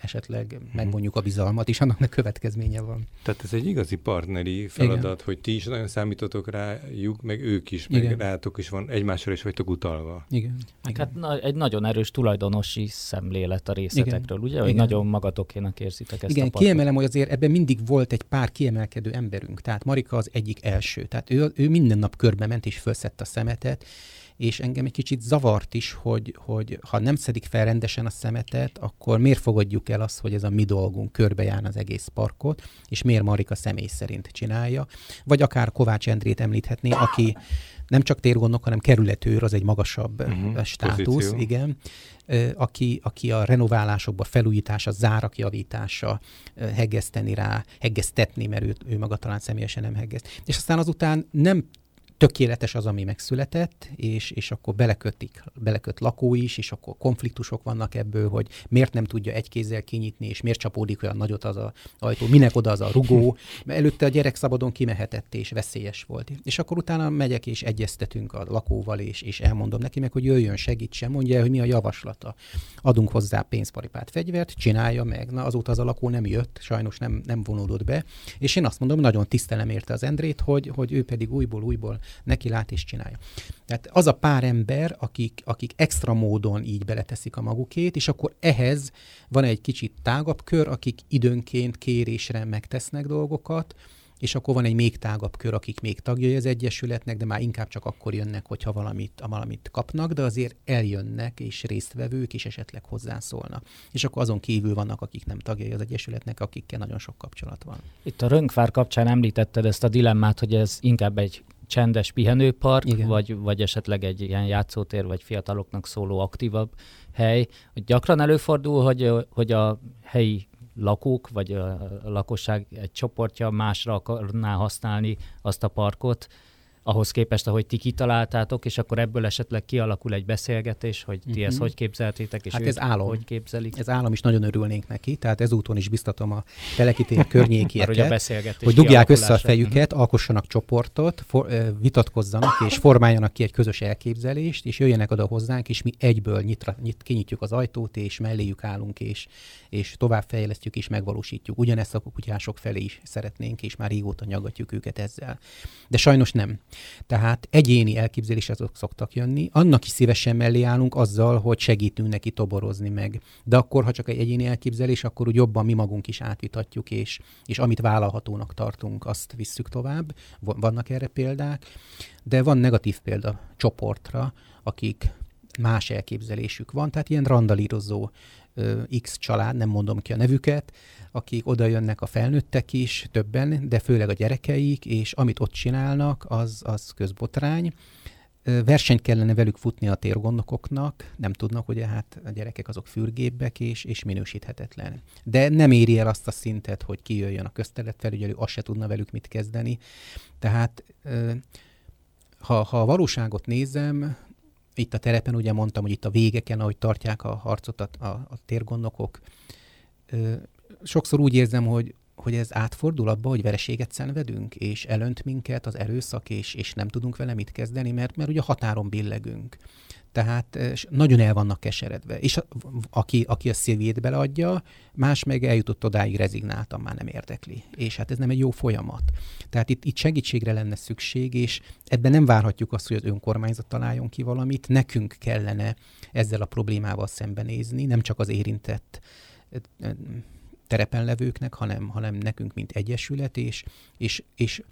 esetleg hmm. megmondjuk a bizalmat, és annak következménye van. Tehát ez egy igazi partneri feladat, Igen. hogy ti is nagyon számítotok rájuk, meg ők is, meg Igen. rátok is van, egymásra is vagytok utalva. Igen. Hát, Igen. Hát na, egy nagyon erős tulajdonosi szemlélet a részletekről, Igen. ugye? Hogy Igen. nagyon magatokénak érzitek ezt Igen, a partot. kiemelem, hogy azért ebben mindig volt egy pár kiemelkedő emberünk. Tehát Marika az egyik első. Tehát ő, ő minden nap körbe ment és felszett a szemetet, és engem egy kicsit zavart is, hogy, hogy ha nem szedik fel rendesen a szemetet, akkor miért fogadjuk el azt, hogy ez a mi dolgunk körbejár az egész parkot, és miért Marika személy szerint csinálja. Vagy akár Kovács Endrét említhetné, aki nem csak térgondok, hanem kerületőr, az egy magasabb uh-huh, státusz, pozíció. igen, aki, aki a renoválásokba felújítása, zárak javítása, heggeszteni rá, heggesztetni, mert ő, ő maga talán személyesen nem heggeszt. És aztán azután nem tökéletes az, ami megszületett, és, és akkor belekötik, beleköt lakó is, és akkor konfliktusok vannak ebből, hogy miért nem tudja egy kézzel kinyitni, és miért csapódik olyan nagyot az a ajtó, minek oda az a rugó, mert előtte a gyerek szabadon kimehetett, és veszélyes volt. És akkor utána megyek, és egyeztetünk a lakóval, és, és elmondom neki meg, hogy jöjjön, segítsen, mondja, hogy mi a javaslata. Adunk hozzá pénzparipát, fegyvert, csinálja meg. Na azóta az a lakó nem jött, sajnos nem, nem vonódott be, és én azt mondom, nagyon tisztelem érte az Endrét, hogy, hogy ő pedig újból, újból neki lát és csinálja. Tehát az a pár ember, akik, akik extra módon így beleteszik a magukét, és akkor ehhez van egy kicsit tágabb kör, akik időnként kérésre megtesznek dolgokat, és akkor van egy még tágabb kör, akik még tagjai az Egyesületnek, de már inkább csak akkor jönnek, hogyha valamit, valamit kapnak, de azért eljönnek, és résztvevők, és esetleg hozzászólnak. És akkor azon kívül vannak, akik nem tagjai az Egyesületnek, akikkel nagyon sok kapcsolat van. Itt a Rönkvár kapcsán említetted ezt a dilemmát, hogy ez inkább egy csendes pihenőpark, vagy, vagy esetleg egy ilyen játszótér, vagy fiataloknak szóló aktívabb hely. Gyakran előfordul, hogy, hogy a helyi lakók, vagy a lakosság egy csoportja másra akarná használni azt a parkot, ahhoz képest, ahogy ti kitaláltátok, és akkor ebből esetleg kialakul egy beszélgetés, hogy ti uh-huh. ezt hogy képzeltétek, és hát ez álom. hogy képzelik. Ez állam is nagyon örülnénk neki, tehát ezúton is biztatom a telekitér környékieket, hogy dugják össze a fejüket, uh-huh. alkossanak csoportot, for, vitatkozzanak és formáljanak ki egy közös elképzelést, és jöjjenek oda hozzánk, és mi egyből nyitra, nyit, kinyitjuk az ajtót, és melléjük állunk, és, és továbbfejlesztjük és megvalósítjuk. Ugyanezt a kutyások felé is szeretnénk, és már régóta nyagatjuk őket ezzel. De sajnos nem. Tehát egyéni elképzelés azok szoktak jönni. Annak is szívesen mellé állunk azzal, hogy segítünk neki toborozni meg. De akkor, ha csak egy egyéni elképzelés, akkor úgy jobban mi magunk is átvitatjuk, és, és amit vállalhatónak tartunk, azt visszük tovább. Vannak erre példák, de van negatív példa csoportra, akik más elképzelésük van, tehát ilyen randalírozó X család, nem mondom ki a nevüket, akik oda jönnek a felnőttek is, többen, de főleg a gyerekeik, és amit ott csinálnak, az, az közbotrány. Versenyt kellene velük futni a térgondokoknak, nem tudnak, ugye hát a gyerekek azok fürgébbek és, és minősíthetetlen. De nem éri el azt a szintet, hogy kijöjjön a közterületfelügyelő, azt se tudna velük mit kezdeni. Tehát ha, ha a valóságot nézem, itt a terepen ugye mondtam, hogy itt a végeken, ahogy tartják a harcot a, a, a térgondnokok, sokszor úgy érzem, hogy, hogy ez átfordul abba, hogy vereséget szenvedünk, és elönt minket az erőszak, és, és nem tudunk vele mit kezdeni, mert, mert ugye határon billegünk. Tehát nagyon el vannak keseredve. És a, aki, aki a szívét beleadja, más meg eljutott odáig rezignáltan, már nem érdekli. És hát ez nem egy jó folyamat. Tehát itt, itt segítségre lenne szükség, és ebben nem várhatjuk azt, hogy az önkormányzat találjon ki valamit. Nekünk kellene ezzel a problémával szembenézni, nem csak az érintett terepen levőknek, hanem, hanem nekünk, mint egyesület, és, és, és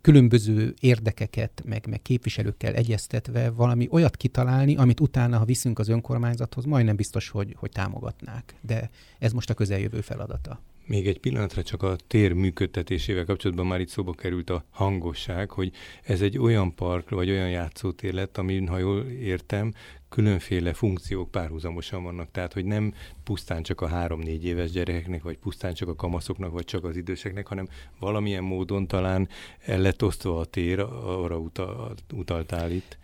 különböző érdekeket, meg, meg képviselőkkel egyeztetve valami olyat kitalálni, amit utána, ha viszünk az önkormányzathoz, majdnem biztos, hogy, hogy támogatnák. De ez most a közeljövő feladata. Még egy pillanatra csak a tér működtetésével kapcsolatban már itt szóba került a hangosság, hogy ez egy olyan park, vagy olyan játszótér lett, amin, ha jól értem, különféle funkciók párhuzamosan vannak. Tehát, hogy nem pusztán csak a három-négy éves gyerekeknek, vagy pusztán csak a kamaszoknak, vagy csak az időseknek, hanem valamilyen módon talán el lett osztva a tér, arra utal, utaltál itt.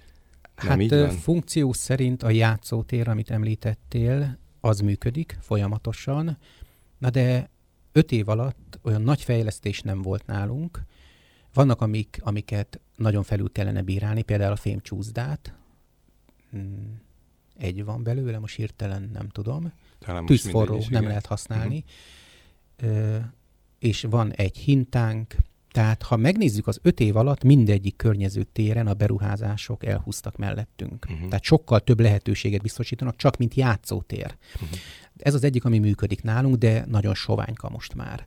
Nem hát így van? funkció szerint a játszótér, amit említettél, az működik folyamatosan, na de öt év alatt olyan nagy fejlesztés nem volt nálunk. Vannak, amik, amiket nagyon felül kellene bírálni, például a fémcsúszdát. Hmm, egy van belőle, most hirtelen nem tudom. Tűzforró, nem lehet használni. Uh-huh. és van egy hintánk, tehát ha megnézzük az öt év alatt, mindegyik környező téren a beruházások elhúztak mellettünk. Uh-huh. Tehát sokkal több lehetőséget biztosítanak, csak mint játszótér. Uh-huh. Ez az egyik, ami működik nálunk, de nagyon soványka most már.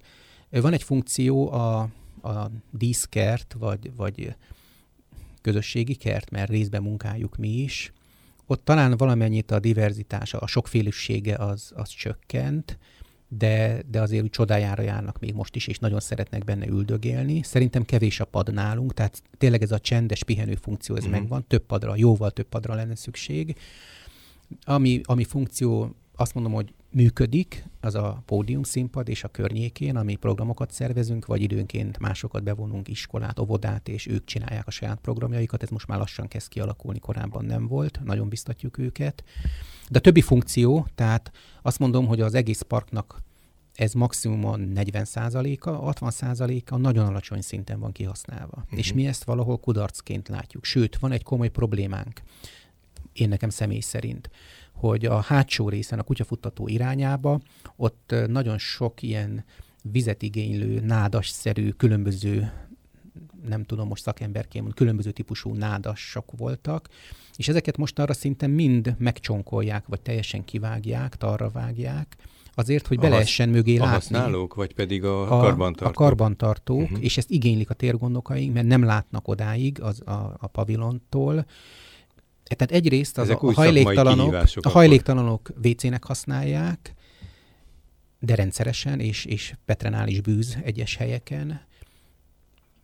Van egy funkció a, a díszkert, vagy, vagy közösségi kert, mert részben munkáljuk mi is. Ott talán valamennyit a diverzitása, a sokfélesége az, az csökkent, de, de azért úgy csodájára járnak még most is, és nagyon szeretnek benne üldögélni. Szerintem kevés a pad nálunk, tehát tényleg ez a csendes pihenő funkció, ez mm. megvan, több padra, jóval több padra lenne szükség. Ami, ami funkció, azt mondom, hogy működik, az a pódium színpad és a környékén, ami programokat szervezünk, vagy időnként másokat bevonunk, iskolát, óvodát, és ők csinálják a saját programjaikat. Ez most már lassan kezd kialakulni, korábban nem volt, nagyon biztatjuk őket. De a többi funkció, tehát azt mondom, hogy az egész parknak ez maximum a 40%-a, 60%-a nagyon alacsony szinten van kihasználva. Uh-huh. És mi ezt valahol kudarcként látjuk. Sőt, van egy komoly problémánk, én nekem személy szerint hogy a hátsó részen, a kutyafuttató irányába, ott nagyon sok ilyen vizet igénylő, nádasszerű, különböző nem tudom most szakemberként, különböző típusú nádasok voltak, és ezeket most arra szinten mind megcsonkolják, vagy teljesen kivágják, tarra vágják, azért, hogy be lehessen mögé a látni. A használók, vagy pedig a, a karbantartók? A karbantartók, uh-huh. és ezt igénylik a térgondokaink, mert nem látnak odáig az, a, a pavilontól, tehát egyrészt az a, a hajléktalanok, a hajléktalanok WC-nek használják, de rendszeresen, és, és petrenális bűz egyes helyeken.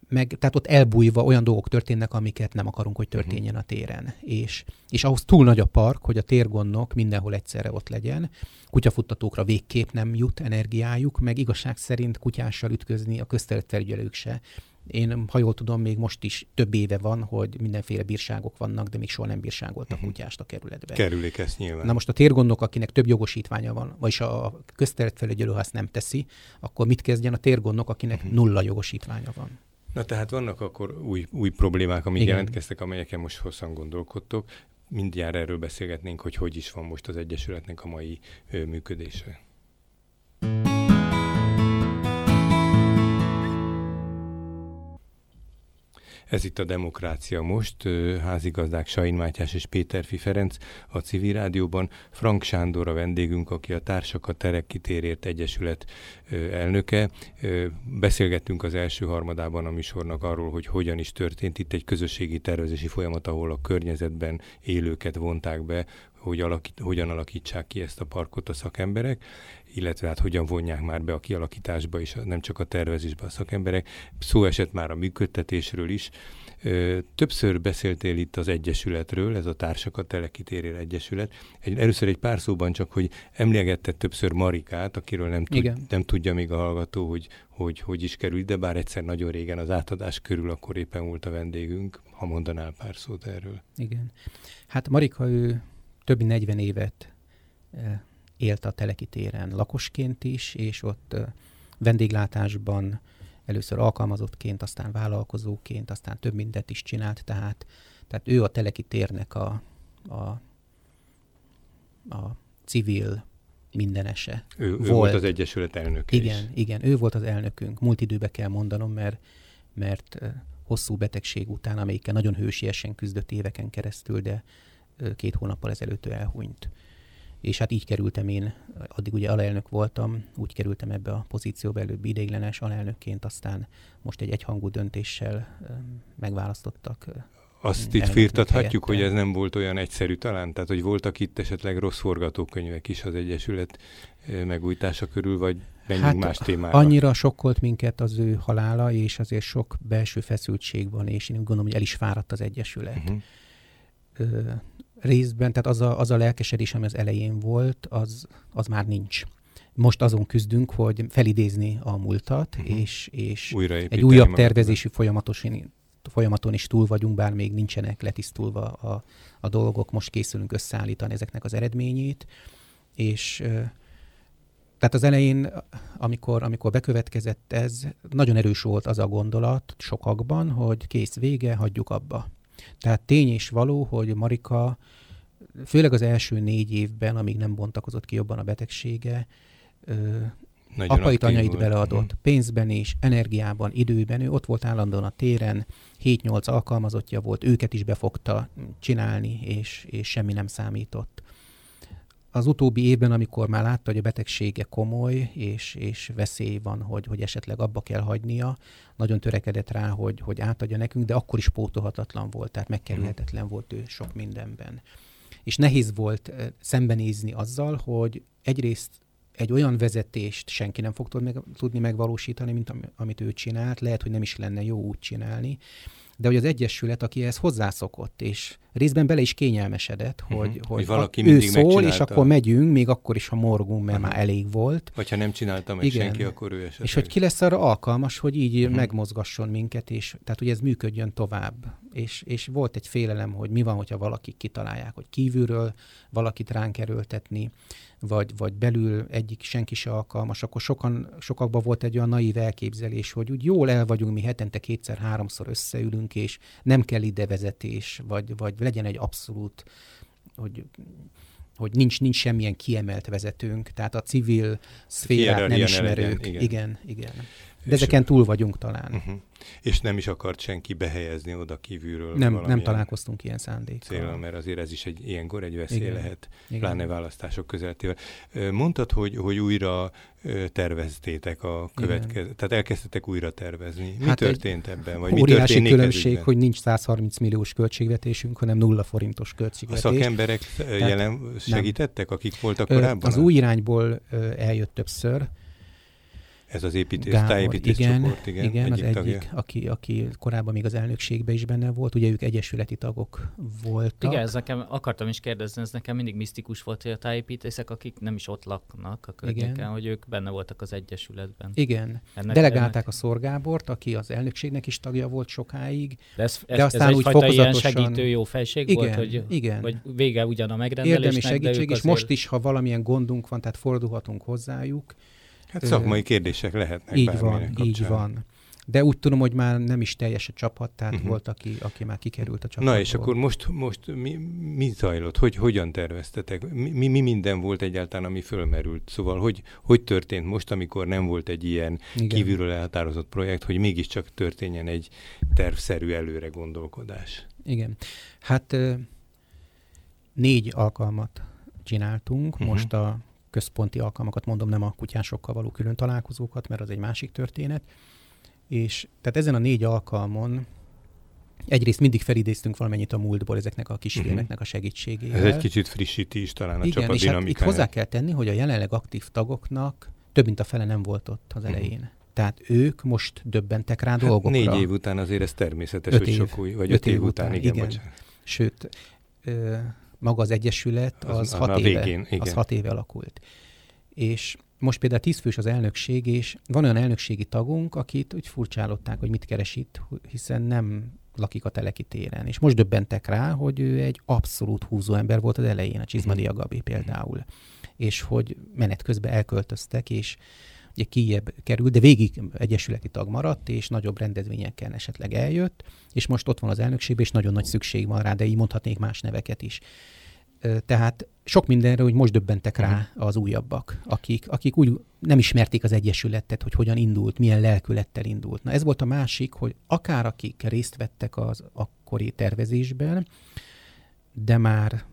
Meg, tehát ott elbújva olyan dolgok történnek, amiket nem akarunk, hogy történjen a téren. És, és ahhoz túl nagy a park, hogy a térgondok mindenhol egyszerre ott legyen. Kutyafuttatókra végképp nem jut energiájuk, meg igazság szerint kutyással ütközni a közterületfelügyelők se Én, ha jól tudom, még most is több éve van, hogy mindenféle bírságok vannak, de még soha nem bírságoltak uh-huh. kutyást a kerületben. Kerülik ezt nyilván. Na most a térgondok, akinek több jogosítványa van, vagyis a közterületfelügyelő, ha ezt nem teszi, akkor mit kezdjen a térgondok, akinek uh-huh. nulla jogosítványa van? Na tehát vannak akkor új, új problémák, amik Igen. jelentkeztek, amelyeken most hosszan gondolkodtok. Mindjárt erről beszélgetnénk, hogy hogy is van most az Egyesületnek a mai ö, működése. Ez itt a Demokrácia most, házigazdák Sain Mátyás és Péterfi Ferenc a Civil Rádióban. Frank Sándor a vendégünk, aki a Társak a Terek Kitérért Egyesület elnöke. Beszélgettünk az első harmadában a műsornak arról, hogy hogyan is történt itt egy közösségi tervezési folyamat, ahol a környezetben élőket vonták be, hogy alakít, hogyan alakítsák ki ezt a parkot a szakemberek, illetve hát hogyan vonják már be a kialakításba is, nem csak a tervezésbe a szakemberek. Szó esett már a működtetésről is. Többször beszéltél itt az Egyesületről, ez a Társakat Telekitérér Egyesület. Egy, először egy pár szóban csak, hogy emlegetted többször Marikát, akiről nem, tud, nem tudja még a hallgató, hogy, hogy hogy is került, de bár egyszer nagyon régen az átadás körül, akkor éppen volt a vendégünk, ha mondanál pár szót erről. Igen. Hát Marika, ő több mint 40 évet élt a Teleki téren lakosként is, és ott vendéglátásban először alkalmazottként, aztán vállalkozóként, aztán több mindent is csinált, tehát, tehát ő a Teleki térnek a, a, a civil mindenese. Ő, volt. ő volt az Egyesület elnöke Igen, is. igen, ő volt az elnökünk. Múlt időbe kell mondanom, mert, mert hosszú betegség után, amelyikkel nagyon hősiesen küzdött éveken keresztül, de két hónappal ezelőtt elhunyt és hát így kerültem én, addig ugye alelnök voltam, úgy kerültem ebbe a pozícióba előbb ideiglenes alelnökként, aztán most egy egyhangú döntéssel megválasztottak. Azt itt firtathatjuk, hogy ez nem volt olyan egyszerű talán? Tehát, hogy voltak itt esetleg rossz forgatókönyvek is az Egyesület megújítása körül, vagy menjünk hát más témára? Annyira sokkolt minket az ő halála, és azért sok belső feszültség van, és én gondolom, hogy el is fáradt az Egyesület. Uh-huh részben, tehát az a, az a lelkesedés, ami az elején volt, az, az már nincs. Most azon küzdünk, hogy felidézni a múltat, uh-huh. és, és egy újabb tervezési folyamatos, folyamaton is túl vagyunk, bár még nincsenek letisztulva a, a dolgok, most készülünk összeállítani ezeknek az eredményét, és tehát az elején, amikor, amikor bekövetkezett ez, nagyon erős volt az a gondolat sokakban, hogy kész vége, hagyjuk abba. Tehát tény és való, hogy Marika főleg az első négy évben, amíg nem bontakozott ki jobban a betegsége, nagyon apait, anyait volt. beleadott, hmm. pénzben is, energiában, időben, ő ott volt állandóan a téren, 7-8 alkalmazottja volt, őket is befogta csinálni, és, és semmi nem számított. Az utóbbi évben, amikor már látta, hogy a betegsége komoly, és, és veszély van, hogy, hogy esetleg abba kell hagynia, nagyon törekedett rá, hogy, hogy átadja nekünk, de akkor is pótolhatatlan volt, tehát megkerülhetetlen volt ő sok mindenben. És nehéz volt szembenézni azzal, hogy egyrészt egy olyan vezetést senki nem fog tudni megvalósítani, mint amit ő csinált, lehet, hogy nem is lenne jó úgy csinálni, de hogy az Egyesület, aki ehhez hozzászokott, és részben bele is kényelmesedett, hogy, uh-huh. hogy, hogy valaki ő szól, és akkor megyünk, még akkor is, ha morgunk, mert uh-huh. már elég volt. Vagy ha nem csináltam meg senki, akkor ő esetleg. És hogy ki lesz arra alkalmas, hogy így uh-huh. megmozgasson minket, és tehát, hogy ez működjön tovább. És, és volt egy félelem, hogy mi van, hogyha valaki kitalálják, hogy kívülről valakit ránk erőltetni, vagy, vagy belül egyik senki se alkalmas, akkor sokan, sokakban volt egy olyan naív elképzelés, hogy úgy jól el vagyunk, mi hetente kétszer-háromszor összeülünk, és nem kell ide vezetés, vagy, vagy legyen egy abszolút, hogy hogy nincs, nincs semmilyen kiemelt vezetőnk, tehát a civil szférát nem ismerők. Igen, igen. igen. De ezeken túl vagyunk talán. Uh-huh. És nem is akart senki behelyezni oda kívülről. Nem, nem találkoztunk ilyen szándékkal. Célra, mert azért ez is egy ilyenkor egy veszély Igen. lehet, Igen. pláne választások közeletével. Mondtad, hogy, hogy újra terveztétek a következő, tehát elkezdtetek újra tervezni. Mi hát történt ebben? Vagy óriási mi különbség, hogy nincs 130 milliós költségvetésünk, hanem nulla forintos költségvetés. A szakemberek tehát, jelen segítettek, akik voltak korábban? Az új irányból eljött többször, Ez az építész, Gábor, tájépítész igen, csoport, igen, igen egyik az tagja. egyik, aki, aki korábban még az elnökségben is benne volt, ugye ők egyesületi tagok voltak. Igen, ez nekem, akartam is kérdezni, ez nekem mindig misztikus volt, hogy a tájépítészek, akik nem is ott laknak a környéken, Igen. hogy ők benne voltak az egyesületben. Igen. Ennek, Delegálták ennek, a Szorgábort, aki az elnökségnek is tagja volt sokáig. de ez, ez, de ez aztán úgy egyfajta ilyen fokozatosan- segítő jó fejség Igen, volt, hogy, igen. hogy vége ugyan a megrendelésnek, Érdemi de segítség, és azért... most is, ha valamilyen gondunk van, tehát fordulhatunk hozzájuk. Hát szakmai kérdések lehetnek Így van, kapcsán. így van. De úgy tudom, hogy már nem is teljes a csapat, tehát uh-huh. volt, aki, aki már kikerült a csapatból. Na és akkor most, most mi, mi zajlott? Hogy, hogyan terveztetek? Mi, mi, mi minden volt egyáltalán, ami fölmerült? Szóval hogy, hogy történt most, amikor nem volt egy ilyen Igen. kívülről elhatározott projekt, hogy mégiscsak történjen egy tervszerű előre gondolkodás? Igen. Hát négy alkalmat csináltunk. Uh-huh. Most a központi alkalmakat mondom, nem a kutyásokkal való külön találkozókat, mert az egy másik történet. És tehát ezen a négy alkalmon egyrészt mindig felidéztünk valamennyit a múltból ezeknek a kisfilmeknek a segítségével. Mhm. Ez egy kicsit frissíti is talán a Igen, csapat és hát itt hozzá kell tenni, hogy a jelenleg aktív tagoknak több mint a fele nem volt ott az Mhm. elején. Tehát ők most döbbentek rá Hát dolgokra. négy év után azért ez természetes, Öt hogy év. sok új, vagy Öt öt, év, év után, után, igen, igen. bocsánat. Sőt, ö, maga az egyesület Az- az, hat éve, végén, igen. az hat éve alakult. És most például tízfős az elnökség, és van olyan elnökségi tagunk, akit úgy furcsálották, hogy mit keres itt, hiszen nem lakik a Teleki téren. És most döbbentek rá, hogy ő egy abszolút húzó ember volt az elején, a Csizmadia Mhm. Gabi például. És hogy menet közben elköltöztek, és ugye kijebb került, de végig egyesületi tag maradt, és nagyobb rendezvényeken esetleg eljött, és most ott van az elnökségben, és nagyon nagy szükség van rá, de így mondhatnék más neveket is. Tehát sok mindenre, hogy most döbbentek rá az újabbak, akik, akik úgy nem ismerték az Egyesületet, hogy hogyan indult, milyen lelkülettel indult. Na ez volt a másik, hogy akár akik részt vettek az akkori tervezésben, de már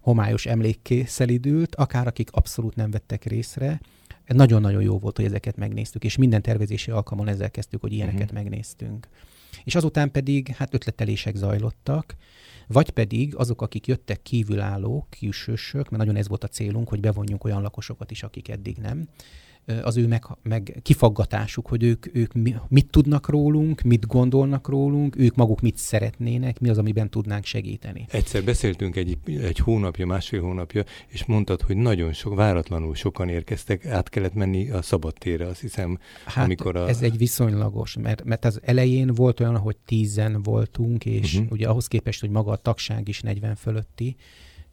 homályos emlékké szelidült, akár akik abszolút nem vettek részre, nagyon-nagyon jó volt, hogy ezeket megnéztük, és minden tervezési alkalmon ezzel kezdtük, hogy ilyeneket uh-huh. megnéztünk. És azután pedig hát ötletelések zajlottak, vagy pedig azok, akik jöttek kívülállók, külsősök, mert nagyon ez volt a célunk, hogy bevonjunk olyan lakosokat is, akik eddig nem, az ő meg, meg kifaggatásuk, hogy ők, ők mi, mit tudnak rólunk, mit gondolnak rólunk, ők maguk mit szeretnének, mi az, amiben tudnánk segíteni. Egyszer beszéltünk egy, egy hónapja, másfél hónapja, és mondtad, hogy nagyon sok, váratlanul sokan érkeztek, át kellett menni a szabadtérre, azt hiszem. Hát Amikor a- ez egy viszonylagos, mert, mert az elején volt olyan, hogy tízen voltunk, és uh-huh. ugye ahhoz képest, hogy maga a tagság is 40 fölötti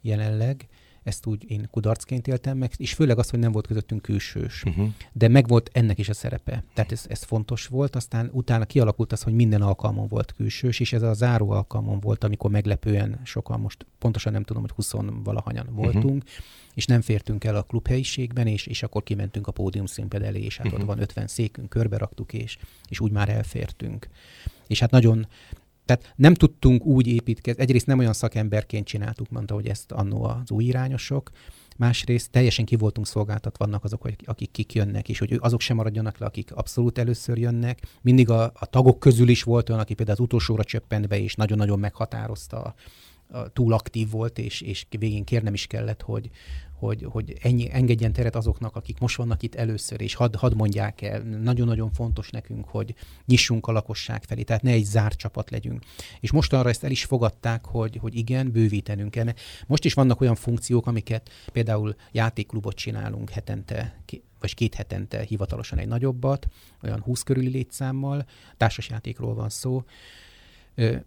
jelenleg, ezt úgy én kudarcként éltem meg, és főleg az, hogy nem volt közöttünk külsős. Uh-huh. De megvolt ennek is a szerepe. Tehát ez, ez fontos volt, aztán utána kialakult az, hogy minden alkalmon volt külsős, és ez a záró alkalmon volt, amikor meglepően sokan, most pontosan nem tudom, hogy 20 valahanyan voltunk, uh-huh. és nem fértünk el a klubhelyiségben, és, és akkor kimentünk a pódium színpad elé, és hát uh-huh. ott van 50 székünk, körbe raktuk, és, és úgy már elfértünk. És hát nagyon, tehát nem tudtunk úgy építkezni, egyrészt nem olyan szakemberként csináltuk, mondta, hogy ezt annó az új irányosok, másrészt teljesen ki voltunk szolgáltatva vannak azok, akik- kik jönnek, és hogy azok sem maradjanak le, akik abszolút először jönnek. Mindig a, a tagok közül is volt olyan, aki például az utolsóra csöppent be, és nagyon-nagyon meghatározta, a, túl aktív volt, és, és végén kérnem is kellett, hogy, hogy, hogy ennyi, engedjen teret azoknak, akik most vannak itt először, és hadd had mondják el. Nagyon-nagyon fontos nekünk, hogy nyissunk a lakosság felé, tehát ne egy zárt csapat legyünk. És mostanra ezt el is fogadták, hogy, hogy igen, bővítenünk kell. Most is vannak olyan funkciók, amiket például játékklubot csinálunk hetente, vagy két hetente hivatalosan egy nagyobbat, olyan 20 körüli létszámmal, társasjátékról van szó.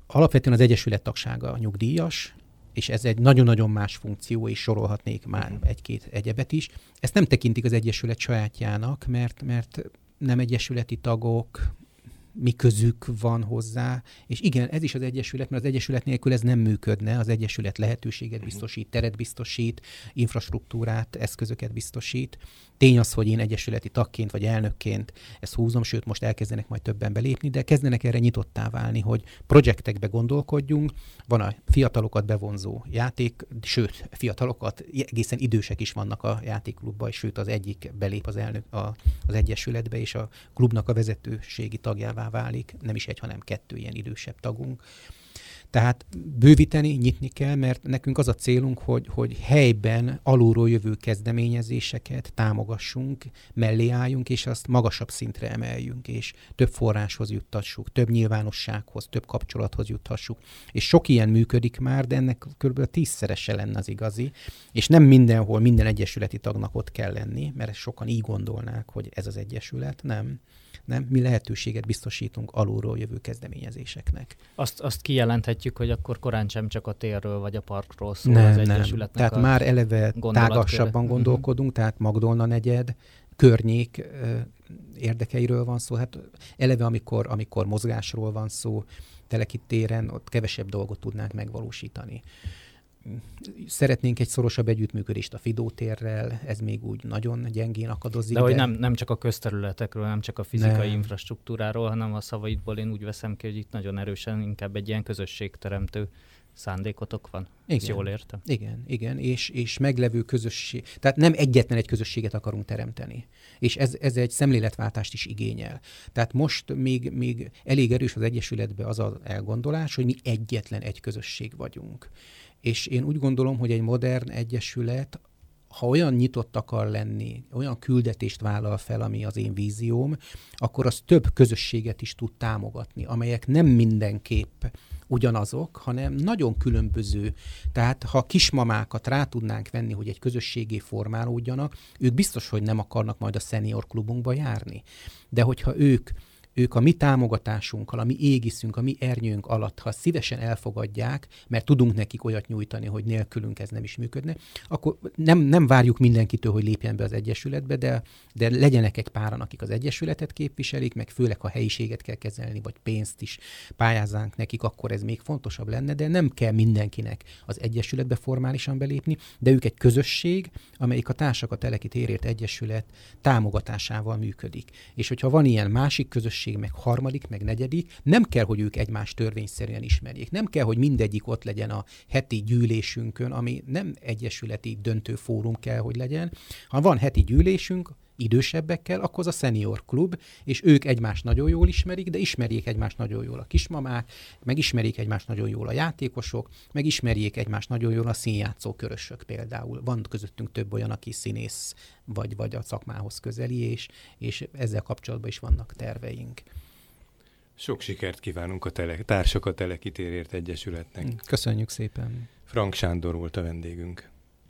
Alapvetően az Egyesület tagsága nyugdíjas, és ez egy nagyon-nagyon más funkció, és sorolhatnék már Mhm. egy-két egyebet is. Ezt nem tekintik az Egyesület sajátjának, mert, mert nem egyesületi tagok, mi közük van hozzá, és igen, ez is az Egyesület, mert az Egyesület nélkül ez nem működne, az Egyesület lehetőséget biztosít, teret biztosít, infrastruktúrát, eszközöket biztosít. Tény az, hogy én egyesületi tagként vagy elnökként ezt húzom, sőt most elkezdenek majd többen belépni, de kezdenek erre nyitottá válni, hogy projektekbe gondolkodjunk, van a fiatalokat bevonzó játék, sőt, fiatalokat, egészen idősek is vannak a játékklubban, és sőt az egyik belép az, elnök, a, az egyesületbe, és a klubnak a vezetőségi tagjává válik, nem is egy, hanem kettő ilyen idősebb tagunk. Tehát bővíteni, nyitni kell, mert nekünk az a célunk, hogy, hogy helyben alulról jövő kezdeményezéseket támogassunk, mellé álljunk, és azt magasabb szintre emeljünk, és több forráshoz juttassuk, több nyilvánossághoz, több kapcsolathoz juthassuk. És sok ilyen működik már, de ennek kb. tízszerese lenne az igazi, és nem mindenhol minden egyesületi tagnak ott kell lenni, mert sokan így gondolnák, hogy ez az egyesület, nem nem? Mi lehetőséget biztosítunk alulról jövő kezdeményezéseknek. Azt, azt kijelenthetjük, hogy akkor korán sem csak a térről vagy a parkról szól nem, az nem. Egyesületnek Tehát a már eleve tágasabban mhm. gondolkodunk, uh-huh. tehát Magdolna negyed, környék érdekeiről van szó. Hát eleve, amikor, amikor mozgásról van szó, telekitéren, ott kevesebb dolgot tudnánk megvalósítani. Szeretnénk egy szorosabb együttműködést a Fidótérrel, ez még úgy nagyon gyengén akadozik. De, de... hogy nem, nem csak a közterületekről, nem csak a fizikai nem. infrastruktúráról, hanem a szavaidból én úgy veszem ki, hogy itt nagyon erősen inkább egy ilyen közösségteremtő szándékotok van. Igen. Ezt jól értem. Igen, igen, és, és meglevő közösség. Tehát nem egyetlen egy közösséget akarunk teremteni. És ez, ez egy szemléletváltást is igényel. Tehát most még, még elég erős az Egyesületben az az elgondolás, hogy mi egyetlen egy közösség vagyunk. És én úgy gondolom, hogy egy modern egyesület, ha olyan nyitott akar lenni, olyan küldetést vállal fel, ami az én vízióm, akkor az több közösséget is tud támogatni, amelyek nem mindenképp ugyanazok, hanem nagyon különböző. Tehát ha kismamákat rá tudnánk venni, hogy egy közösségé formálódjanak, ők biztos, hogy nem akarnak majd a senior klubunkba járni. De hogyha ők ők a mi támogatásunkkal, a mi égiszünk, a mi ernyőnk alatt, ha szívesen elfogadják, mert tudunk nekik olyat nyújtani, hogy nélkülünk ez nem is működne, akkor nem, nem várjuk mindenkitől, hogy lépjen be az Egyesületbe, de, de legyenek egy páran, akik az Egyesületet képviselik, meg főleg, ha helyiséget kell kezelni, vagy pénzt is pályázánk nekik, akkor ez még fontosabb lenne, de nem kell mindenkinek az Egyesületbe formálisan belépni, de ők egy közösség, amelyik a Társak a Teleki Térért Egyesület támogatásával működik. És hogyha van ilyen másik közösség, közösség, meg harmadik, meg negyedik, nem kell, hogy ők egymást törvényszerűen ismerjék. Nem kell, hogy mindegyik ott legyen a heti gyűlésünkön, ami nem egyesületi döntő fórum kell, hogy legyen. Ha van heti gyűlésünk, idősebbekkel, akkor az a senior klub, és ők egymást nagyon jól ismerik, de ismerjék egymást nagyon jól a kismamák, megismerjék egymást nagyon jól a játékosok, megismerjék egymást nagyon jól a színjátszó körösök például. Van közöttünk több olyan, aki színész vagy, vagy a szakmához közeli, és, és ezzel kapcsolatban is vannak terveink. Sok sikert kívánunk a tele, társak a Telekitérért Egyesületnek. Köszönjük szépen. Frank Sándor volt a vendégünk.